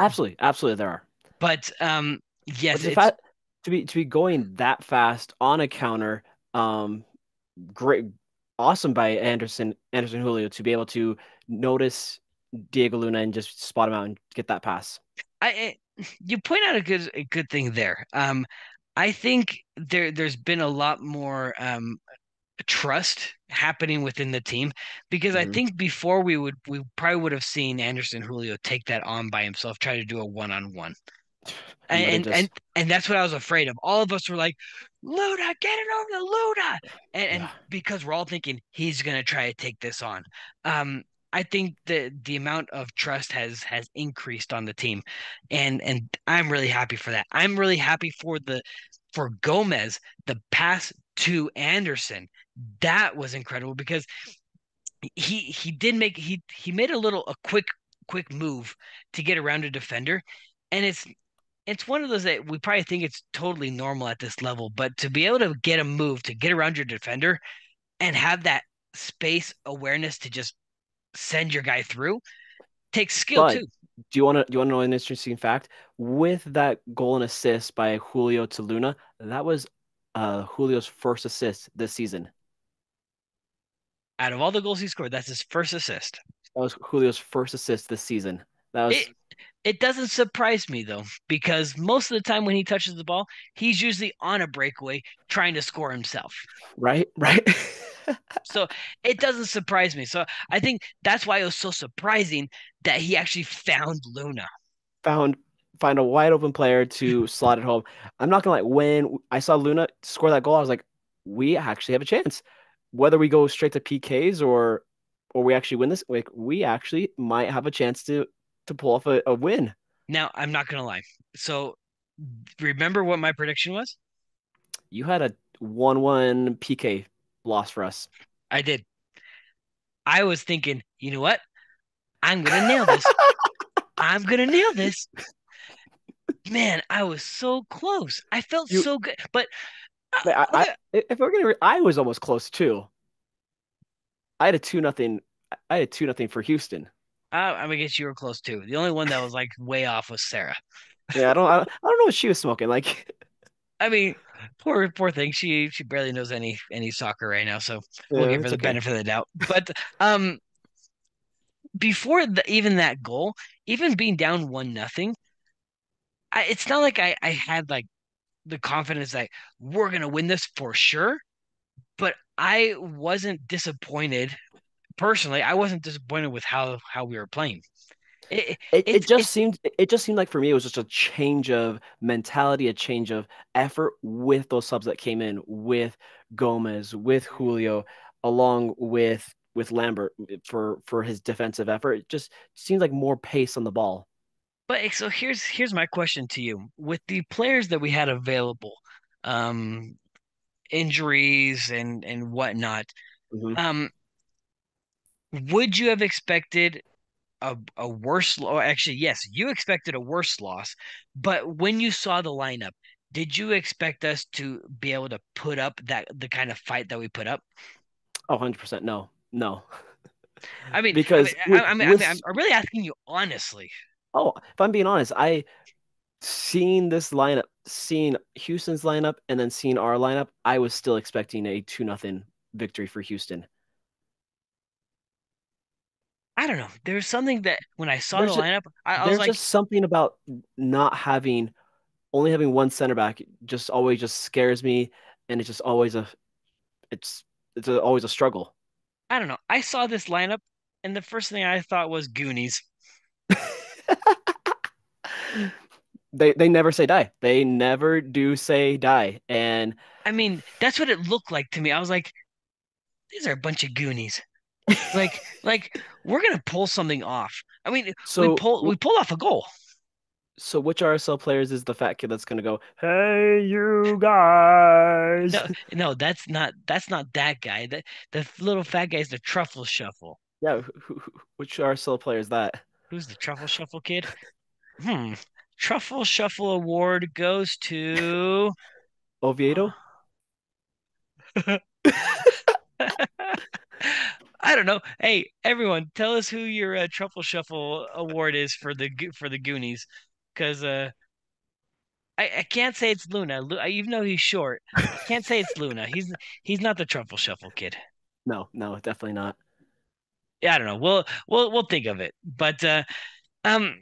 Absolutely, absolutely, there are. But um, yes, but fact, to be to be going that fast on a counter, um, great, awesome by Anderson Anderson Julio to be able to notice Diego Luna and just spot him out and get that pass. I, I you point out a good a good thing there. Um, I think there there's been a lot more um, trust happening within the team because mm-hmm. I think before we would we probably would have seen Anderson Julio take that on by himself, try to do a one on one. And, just... and and that's what I was afraid of. All of us were like, Luna, get it over to Luna, and, and yeah. because we're all thinking he's gonna try to take this on. Um, I think the the amount of trust has has increased on the team, and and I'm really happy for that. I'm really happy for the for Gomez the pass to Anderson. That was incredible because he he did make he he made a little a quick quick move to get around a defender, and it's it's one of those that we probably think it's totally normal at this level, but to be able to get a move to get around your defender and have that space awareness to just send your guy through takes skill but, too. Do you want to do you want to know an interesting fact? With that goal and assist by Julio to Luna, that was uh, Julio's first assist this season. Out of all the goals he scored, that's his first assist. That was Julio's first assist this season. That was It it doesn't surprise me though, because most of the time when he touches the ball, he's usually on a breakaway trying to score himself. right, right. So it doesn't surprise me. So I think that's why it was so surprising that he actually found Luna. Found find a wide open player to slot it home. I'm not gonna lie. When I saw Luna score that goal, I was like, we actually have a chance. Whether we go straight to PKs or or we actually win this, like we actually might have a chance to to pull off a, a win. Now, I'm not gonna lie. So remember what my prediction was? You had a one-one PK loss for us. I did. I was thinking, you know what? I'm gonna nail this. I'm gonna nail this. Man, I was so close. I felt You- so good. But uh, I, I, I- if we're gonna, re- I was almost close too. I had a two nothing. I had two nothing for Houston. I, I guess you were close too. The only one that was like way off was Sarah. Yeah, I don't, I, I don't know what she was smoking. Like, I mean, poor poor thing. She she barely knows any any soccer right now, so we'll yeah, give her the okay. benefit of the doubt. But um, before the, even that goal, even being down one nothing, I, it's not like I I had like the confidence that we're gonna win this for sure. But I wasn't disappointed personally. I wasn't disappointed with how how we were playing. It, it- It, it just it's seemed it just seemed like for me it was just a change of mentality, a change of effort with those subs that came in with Gomez, with Julio, along with with Lambert for for his defensive effort. It just seemed like more pace on the ball. But so here's here's my question to you. With the players that we had available, um, injuries and and whatnot, Mhm. um, would you have expected a a worse or actually yes, you expected a worse loss, but when you saw the lineup, did you expect us to be able to put up that the kind of fight that we put up? Oh, 100% no. No. I mean, I Because mean, with, I, I mean, I mean, I'm really asking you honestly. Oh, if I'm being honest, I seen this lineup, seeing Houston's lineup and then seeing our lineup, I was still expecting a 2 nothing victory for Houston. I don't know. There's something that when I saw There's the lineup, I, I was there's like, just something about not having only having one center back just always just scares me and it's just always a it's it's a, always a struggle. I don't know. I saw this lineup, and the first thing I thought was Goonies. They they never say die. They never do say die. And I mean, that's what it looked like to me. I was like, these are a bunch of Goonies. Like, like we're gonna pull something off. I mean, we pull we pulled off a goal. so which RSL players is the fat kid that's gonna go, Hey you guys? No, no, that's not that's not that guy. The the little fat guy is the Truffle Shuffle. Yeah, who, who, which RSL player is that? Who's the Truffle Shuffle kid? Hmm. Truffle Shuffle award goes to Oviedo? I don't know. Hey, everyone, tell us who your uh, Truffle Shuffle award is for the for the Goonies, because uh, I I can't say it's Luna. Lu- even though he's short, I can't say it's Luna. He's he's not the Truffle Shuffle kid. No, no, definitely not. Yeah, I don't know. We'll we'll we'll think of it. But uh, um,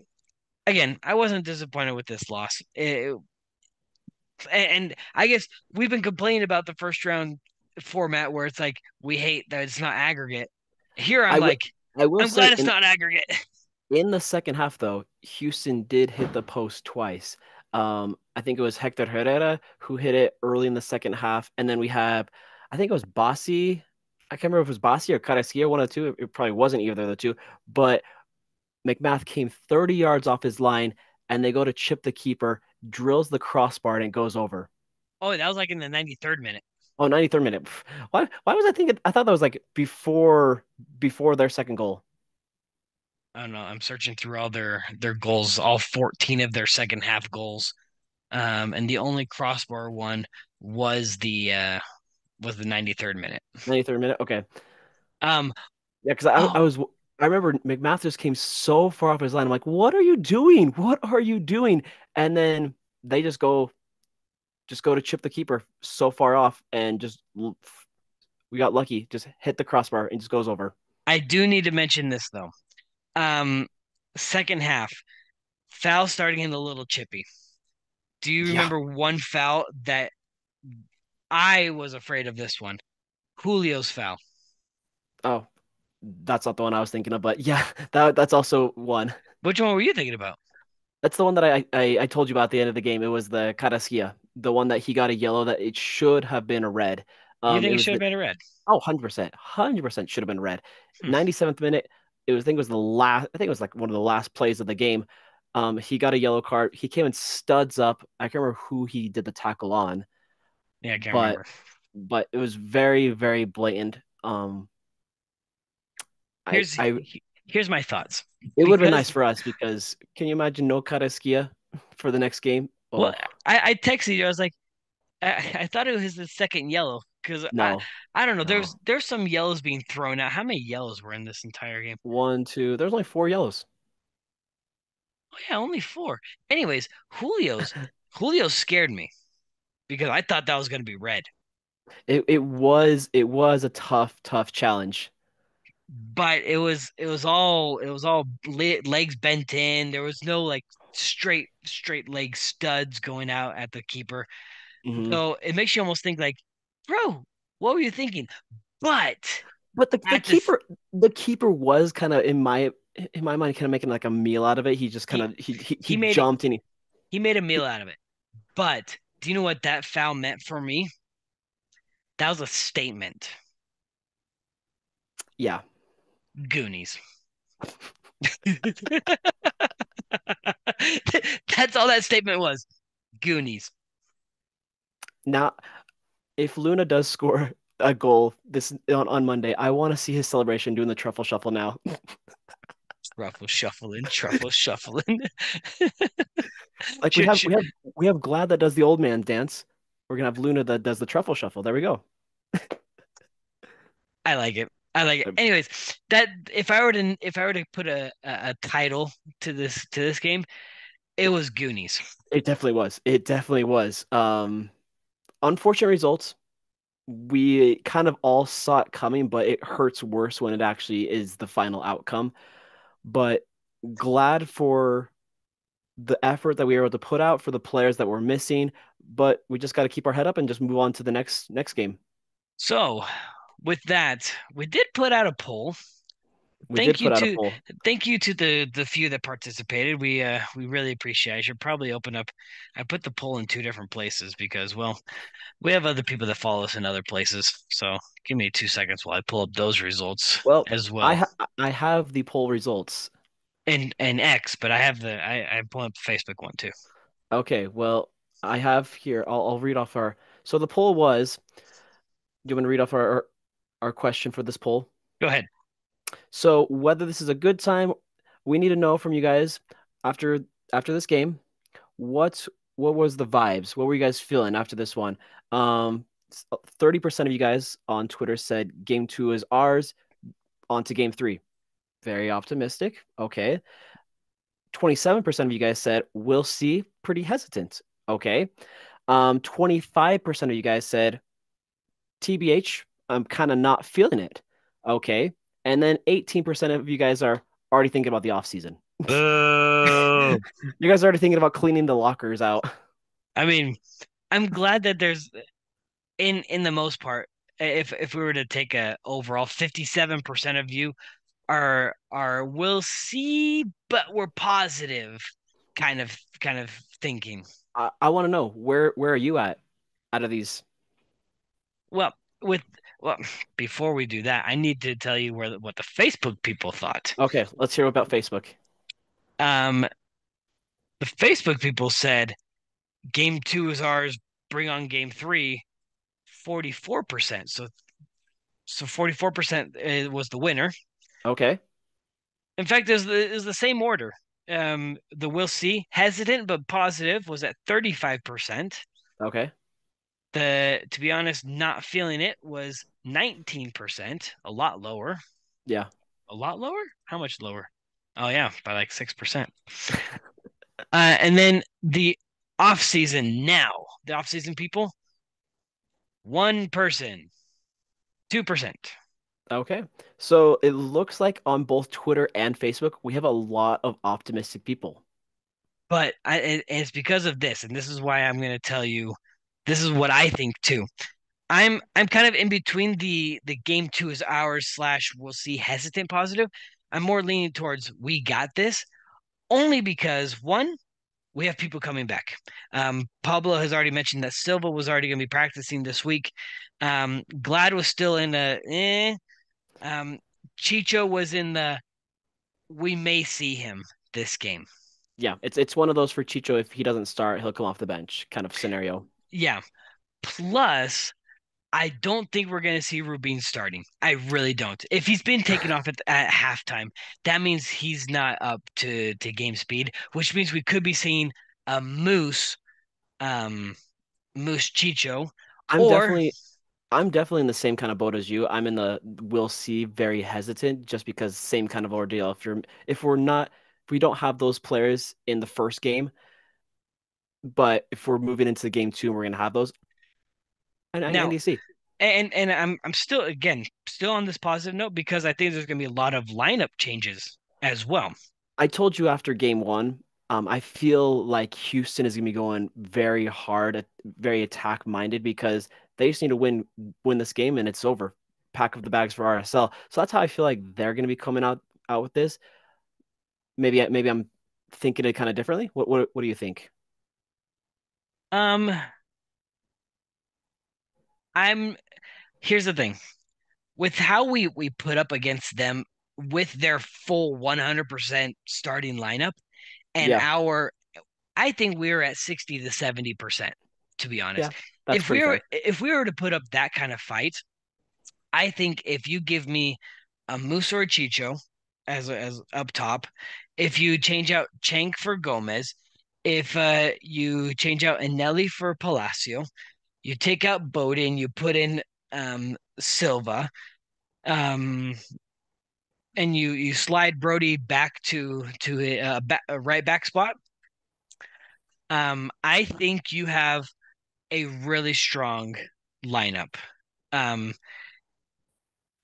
again, I wasn't disappointed with this loss. It- and, and I guess we've been complaining about the first round format where it's like we hate that it's not aggregate. Here I'm I like, I will I'm say glad it's in, not aggregate. in the second half though, Houston did hit the post twice. Um, I think it was Hector Herrera who hit it early in the second half, and then we have, I think it was Bassi. I can't remember if it was Bassi or Carrasquilla, one of the two. It probably wasn't either of the two, but MacMath came 30 yards off his line, and they go to chip the keeper, drills the crossbar, and it goes over. Oh, that was like in the 93rd minute. Oh, 93rd minute. Why why was I thinking I thought that was like before before their second goal. I don't know. I'm searching through all their their goals, all 14 of their second half goals. Um, and the only crossbar one was the uh was the 93rd minute. 93rd minute. Okay. Um, Yeah, because I, oh, I was I remember MacMath just came so far off his line. I'm like, what are you doing? What are you doing? And then they just go just go to chip the keeper so far off and just we got lucky. Just hit the crossbar and just goes over. I do need to mention this though. Um, second half, foul starting in a little chippy. Do you remember yeah. one foul that I was afraid of this one? Julio's foul. Oh, that's not the one I was thinking of, but yeah, that that's also one. Which one were you thinking about? That's the one that I, I, I told you about at the end of the game. It was the Carrasquilla, the one that he got a yellow that it should have been a red. Um, you think it, it should have been a red? Oh, 100%. 100% should have been red. Hmm. 97th minute, it was I think it was the last I think it was like one of the last plays of the game. Um, he got a yellow card. He came and studs up. I can't remember who he did the tackle on. Yeah, I can't but, remember. But it was very, very blatant. Um, here's I, I, here's my thoughts. It would have been nice for us because can you imagine no Carrasquilla for the next game? Oh. Well, I, I texted you. I was like, I, I thought it was the second yellow because no, I, I don't know. No. There's there's some yellows being thrown out. How many yellows were in this entire game? One, two. There's only four yellows. Oh yeah, only four. Anyways, Julio's Julio scared me because I thought that was going to be red. It it was it was a tough tough challenge. But it was it was all it was all legs bent in. There was no like straight straight leg studs going out at the keeper. Mm-hmm. So it makes you almost think like, bro, what were you thinking? But but the, the keeper the... the keeper was kind of in my in my mind kind of making like a meal out of it. He just kind of he, he, he, he jumped it, and he he made a meal out of it. But do you know what that foul meant for me? That was a statement. Yeah. Goonies. That's all that statement was. Goonies. Now, if Luna does score a goal this on, on Monday, I want to see his celebration doing the truffle shuffle now. truffle shuffling, truffle shuffling. like we have we have we have Glad that does the old man dance. We're gonna have Luna that does the truffle shuffle. There we go. I like it. I like it. Anyways, that if I were to if I were to put a, a, a title to this to this game, it was Goonies. It definitely was. It definitely was. Um, unfortunate results. We kind of all saw it coming, but it hurts worse when it actually is the final outcome. But glad for the effort that we were able to put out for the players that were missing. But we just got to keep our head up and just move on to the next next game. So, with that, we did put out a poll. We thank you to thank you to the the few that participated. We uh we really appreciate. It. I should probably open up. I put the poll in two different places because well, we have other people that follow us in other places. So give me two seconds while I pull up those results. Well, as well, I ha- I have the poll results and and X, but I have the I I pull up the Facebook one too. Okay, well I have here. I'll I'll read off our. So the poll was. Do you want to read off our our question for this poll? Go ahead. So whether this is a good time, we need to know from you guys after after this game. What what was the vibes? What were you guys feeling after this one? Um, thirty percent of you guys on Twitter said game two is ours. On to game three. Very optimistic. Okay. 27% of you guys said we'll see. Pretty hesitant. Okay. Um, 25% of you guys said TBH, I'm kind of not feeling it. Okay. And then 18% of you guys are already thinking about the off season. you guys are already thinking about cleaning the lockers out. I mean, I'm glad that there's in in the most part, if if we were to take a overall 57% of you are are we'll see, but we're positive kind of kind of thinking. I, I want to know where where are you at out of these? Well, with well, before we do that, I need to tell you where what the Facebook people thought. Okay, let's hear about Facebook. Um, the Facebook people said, "Game two is ours. Bring on game three." Forty-four percent. So, so forty-four percent uh, was the winner. Okay. In fact, is the is the same order. Um, the we'll see hesitant but positive was at thirty-five percent. Okay. The to be honest, not feeling it was 19%, a lot lower. Yeah. A lot lower? How much lower? Oh yeah, by like 6%. uh, and then the Off season now. The off season people. One person. Two percent. Okay. So it looks like on both Twitter and Facebook, we have a lot of optimistic people. But I, it, it's because of this, and this is why I'm going to tell you. This is what I think too. I'm I'm kind of in between the the game two is ours slash we'll see hesitant positive. I'm more leaning towards we got this, only because one, we have people coming back. Um, Pablo has already mentioned that Silva was already going to be practicing this week. Um, Glad was still in the eh. Um, Chicho was in the we may see him this game. Yeah, it's it's one of those for Chicho. If he doesn't start, he'll come off the bench kind of scenario. Yeah. Plus, I don't think we're going to see Rubin starting. I really don't. If he's been taken off at, at halftime, that means he's not up to to game speed, which means we could be seeing a Moose, um, Moose Chicho. I'm or, definitely I'm definitely in the same kind of boat as you. I'm in the we'll see very hesitant just because same kind of ordeal. If you're if we're not if we don't have those players in the first game, but if we're moving into the game two and we're gonna have those, and now, NDC. And and I'm I'm still again still on this positive note because I think there's gonna be a lot of lineup changes as well. I told you after game one, um, I feel like Houston is gonna be going very hard, very attack minded because they just need to win win this game and it's over. Pack of the bags for RSL. So that's how I feel like they're gonna be coming out out with this. Maybe maybe I'm thinking it kind of differently. What what what do you think? Um, I'm here's the thing with how we we put up against them with their full 100% starting lineup and yeah. our I think we are at 60 to 70% to be honest. Yeah, if we were fair. if we were to put up that kind of fight, I think if you give me a Moose or a Chicho as as up top, if you change out Cenk for Gomez, if uh, you change out Eneli for Palacio, you take out Bowden, you put in um, Silva, um, and you you slide Brody back to to a, a, back, a right back spot. Um, I think you have a really strong lineup. Um,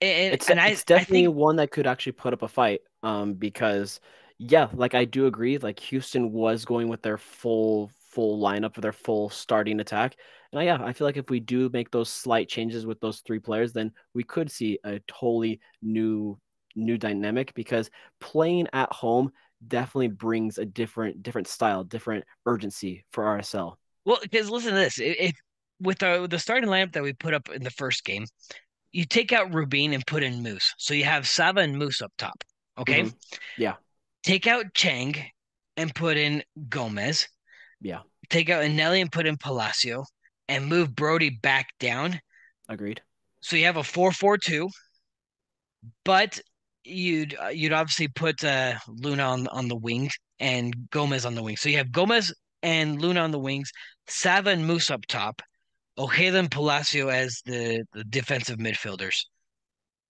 and, it's, and I, it's definitely think... one that could actually put up a fight. Um, because yeah, like I do agree. Like Houston was going with their full full lineup for their full starting attack, and yeah, I feel like if we do make those slight changes with those three players, then we could see a totally new new dynamic because playing at home definitely brings a different different style, different urgency for RSL. Well, because listen to this, if with the the starting lineup that we put up in the first game, you take out Rubin and put in Moose, so you have Sava and Moose up top. Okay. Mm-hmm. Yeah. Take out Chang and put in Gomez. Yeah. Take out Eneli and put in Palacio and move Brody back down. Agreed. So you have a four-four-two, but you'd uh, you'd obviously put uh, Luna on on the wing and Gomez on the wing. So you have Gomez and Luna on the wings, Sava and Moose up top, Ojeda and Palacio as the, the defensive midfielders.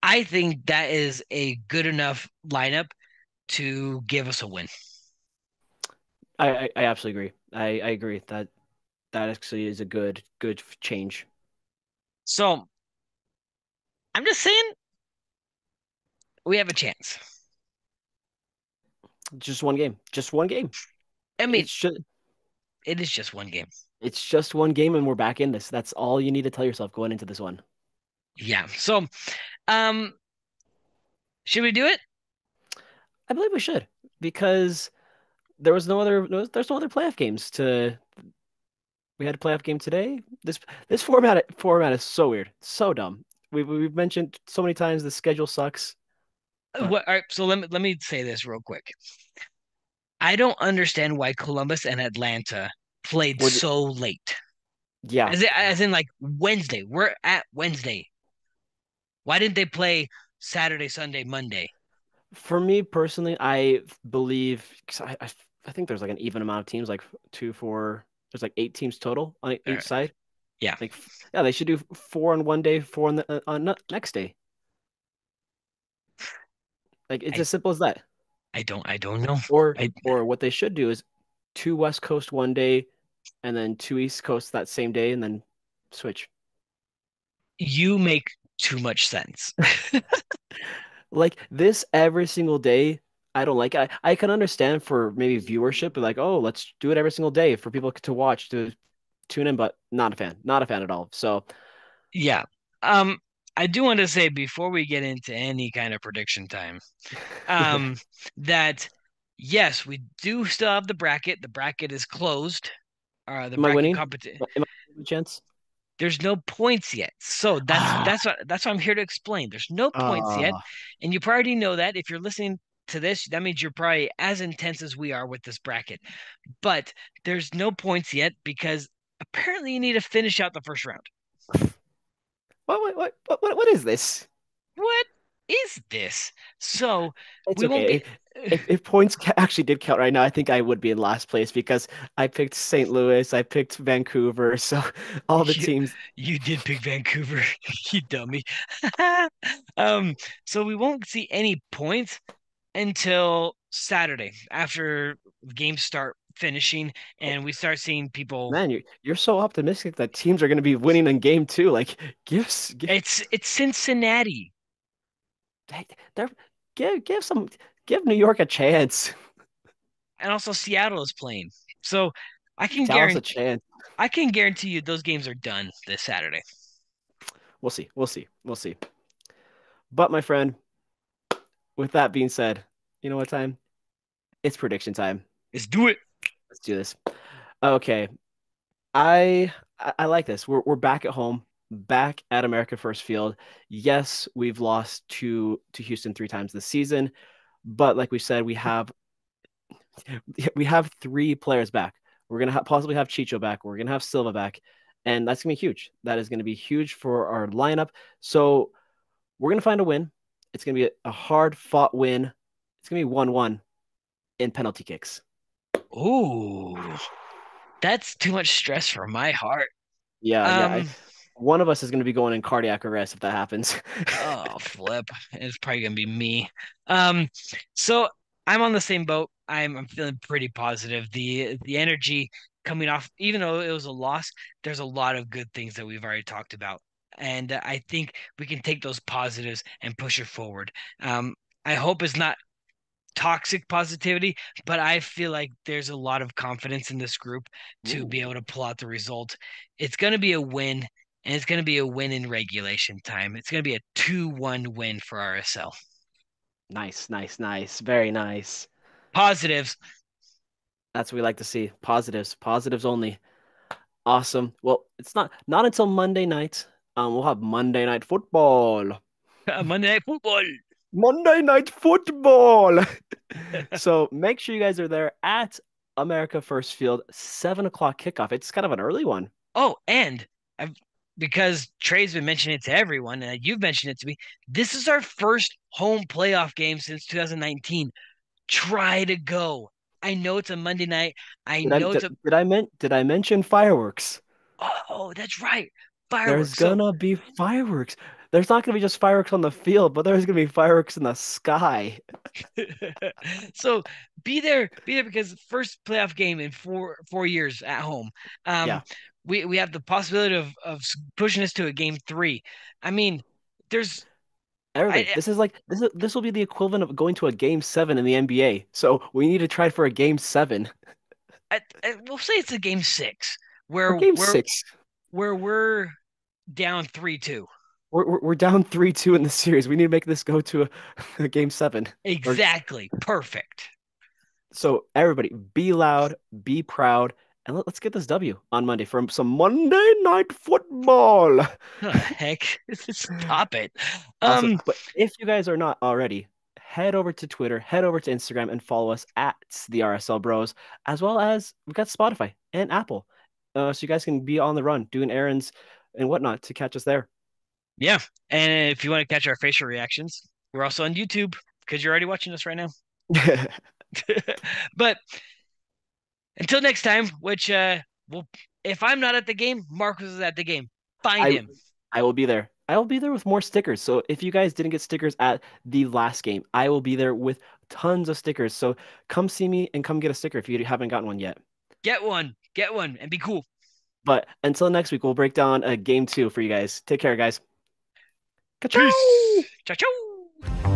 I think that is a good enough lineup to give us a win. I, I, I absolutely agree. I, I agree that that actually is a good good change. So I'm just saying we have a chance. Just one game. Just one game. I mean, it's just, it is just one game. It's just one game, and we're back in this. That's all you need to tell yourself going into this one. Yeah. So, um, should we do it? I believe we should because there was no other. There's no other playoff games to we had a playoff game today. This this format format is so weird, so dumb. We've we've mentioned so many times the schedule sucks. Uh, what, all right, so let me let me say this real quick. I don't understand why Columbus and Atlanta played Would, so late. Yeah, as in, as in like Wednesday. We're at Wednesday. Why didn't they play Saturday, Sunday, Monday? For me personally, I believe I, I I think there's like an even amount of teams, like two, four, there's like eight teams total on each right. side. Yeah. Like yeah, they should do four on one day, four on the uh, on next day. Like it's I, as simple as that. I don't I don't know. Or I, or what they should do is two West Coast one day, and then two East Coast that same day, and then switch. You make too much sense. like this every single day. I don't like it. I, I can understand for maybe viewership, but like, oh, let's do it every single day for people to watch to tune in, but not a fan, not a fan at all. So yeah. Um, I do want to say before we get into any kind of prediction time, um, that yes, we do still have the bracket. The bracket is closed. Uh, the am I winning? competition. Am I chance? There's no points yet. So that's that's what that's what I'm here to explain. There's no points uh, yet, and you probably know that if you're listening to this, that means you're probably as intense as we are with this bracket. But there's no points yet because apparently you need to finish out the first round. What what what what, what is this? What is this? So it's we okay. won't be. If, if, points actually did count right now, I think I would be in last place because I picked St. Louis, I picked Vancouver, so all the you, teams. You did pick Vancouver, you dummy. um, so we won't see any points until Saturday after games start finishing and we start seeing people man you're, you're so optimistic that teams are going to be winning in game two like gifts, give... it's it's cincinnati they, they're give give some give new york a chance. And also seattle is playing. So i can guarantee i can guarantee you those games are done this saturday. We'll see we'll see we'll see. But my friend with that being said you know what time? It's prediction time. Let's do it. Let's do this. Okay. I I like this. We're we're back at home, back at America First Field. Yes, we've lost to to Houston three times this season, but like we said, we have we have three players back. We're gonna ha- possibly have Chicho back. We're gonna have Silva back, and that's gonna be huge. That is gonna be huge for our lineup. So we're gonna find a win. It's gonna be a, hard fought win. It's gonna be one one in penalty kicks. Ooh, that's too much stress for my heart. Yeah, um, yeah. I, um, one of us is going to be going in cardiac arrest if that happens. oh, flip! It's probably going to be me. Um, so I'm on the same boat. I'm I'm feeling pretty positive. The the energy coming off, even though it was a loss, there's a lot of good things that we've already talked about, and I think we can take those positives and push it forward. Um, I hope it's not toxic positivity, but I feel like there's a lot of confidence in this group to Ooh. be able to pull out the result. It's going to be a win, and it's going to be a win in regulation time. It's going to be a 2 1 win for RSL. Nice, nice, nice. Very nice. Positives. That's what we like to see. Positives, positives only. Awesome. Well, it's not not until Monday night. Um, we'll have Monday night football. Monday night football. Monday Night Football. so make sure you guys are there at America First Field, seven o'clock kickoff. It's kind of an early one. Oh, and I've, because Trey's been mentioning it to everyone, and you've mentioned it to me, this is our first home playoff game since 2019. Try to go. I know it's a Monday night. I did know I, it's did, a. Did I meant? Did I mention fireworks? Oh, that's right. Fireworks. There's gonna so, be fireworks there's not going to be just fireworks on the field, but there's going to be fireworks in the sky. so be there, be there because first playoff game in four four years at home. Um, yeah. We we have the possibility of of pushing us to a game three. I mean, there's everything. I, this is like this is this will be the equivalent of going to a game seven in the NBA. So we need to try for a game seven. I, I, we'll say it's a game six where or game six where we're down three two we're, we're down 3 2 in the series. We need to make this go to a, a game seven. Exactly. Or... Perfect. So, everybody, be loud, be proud, and let, us get this W on Monday from some Monday night football. Oh, heck, stop it. Um, but if you guys are not already, head over to Twitter, head over to Instagram, and follow us at the RSL Bros, as well as we've got Spotify and Apple. Uh, so you guys can be on the run, doing errands and whatnot to catch us there. Yeah. And if you want to catch our facial reactions, we're also on YouTube because you're already watching us right now. but until next time, which uh well if I'm not at the game, Marcus is at the game. Find I, him. I will be there. I will be there with more stickers. So if you guys didn't get stickers at the last game, I will be there with tons of stickers. So come see me and come get a sticker if you haven't gotten one yet. Get one. get one and be cool. But until next week, we'll break down a game two for you guys. Take care, guys. Ciao, ciao.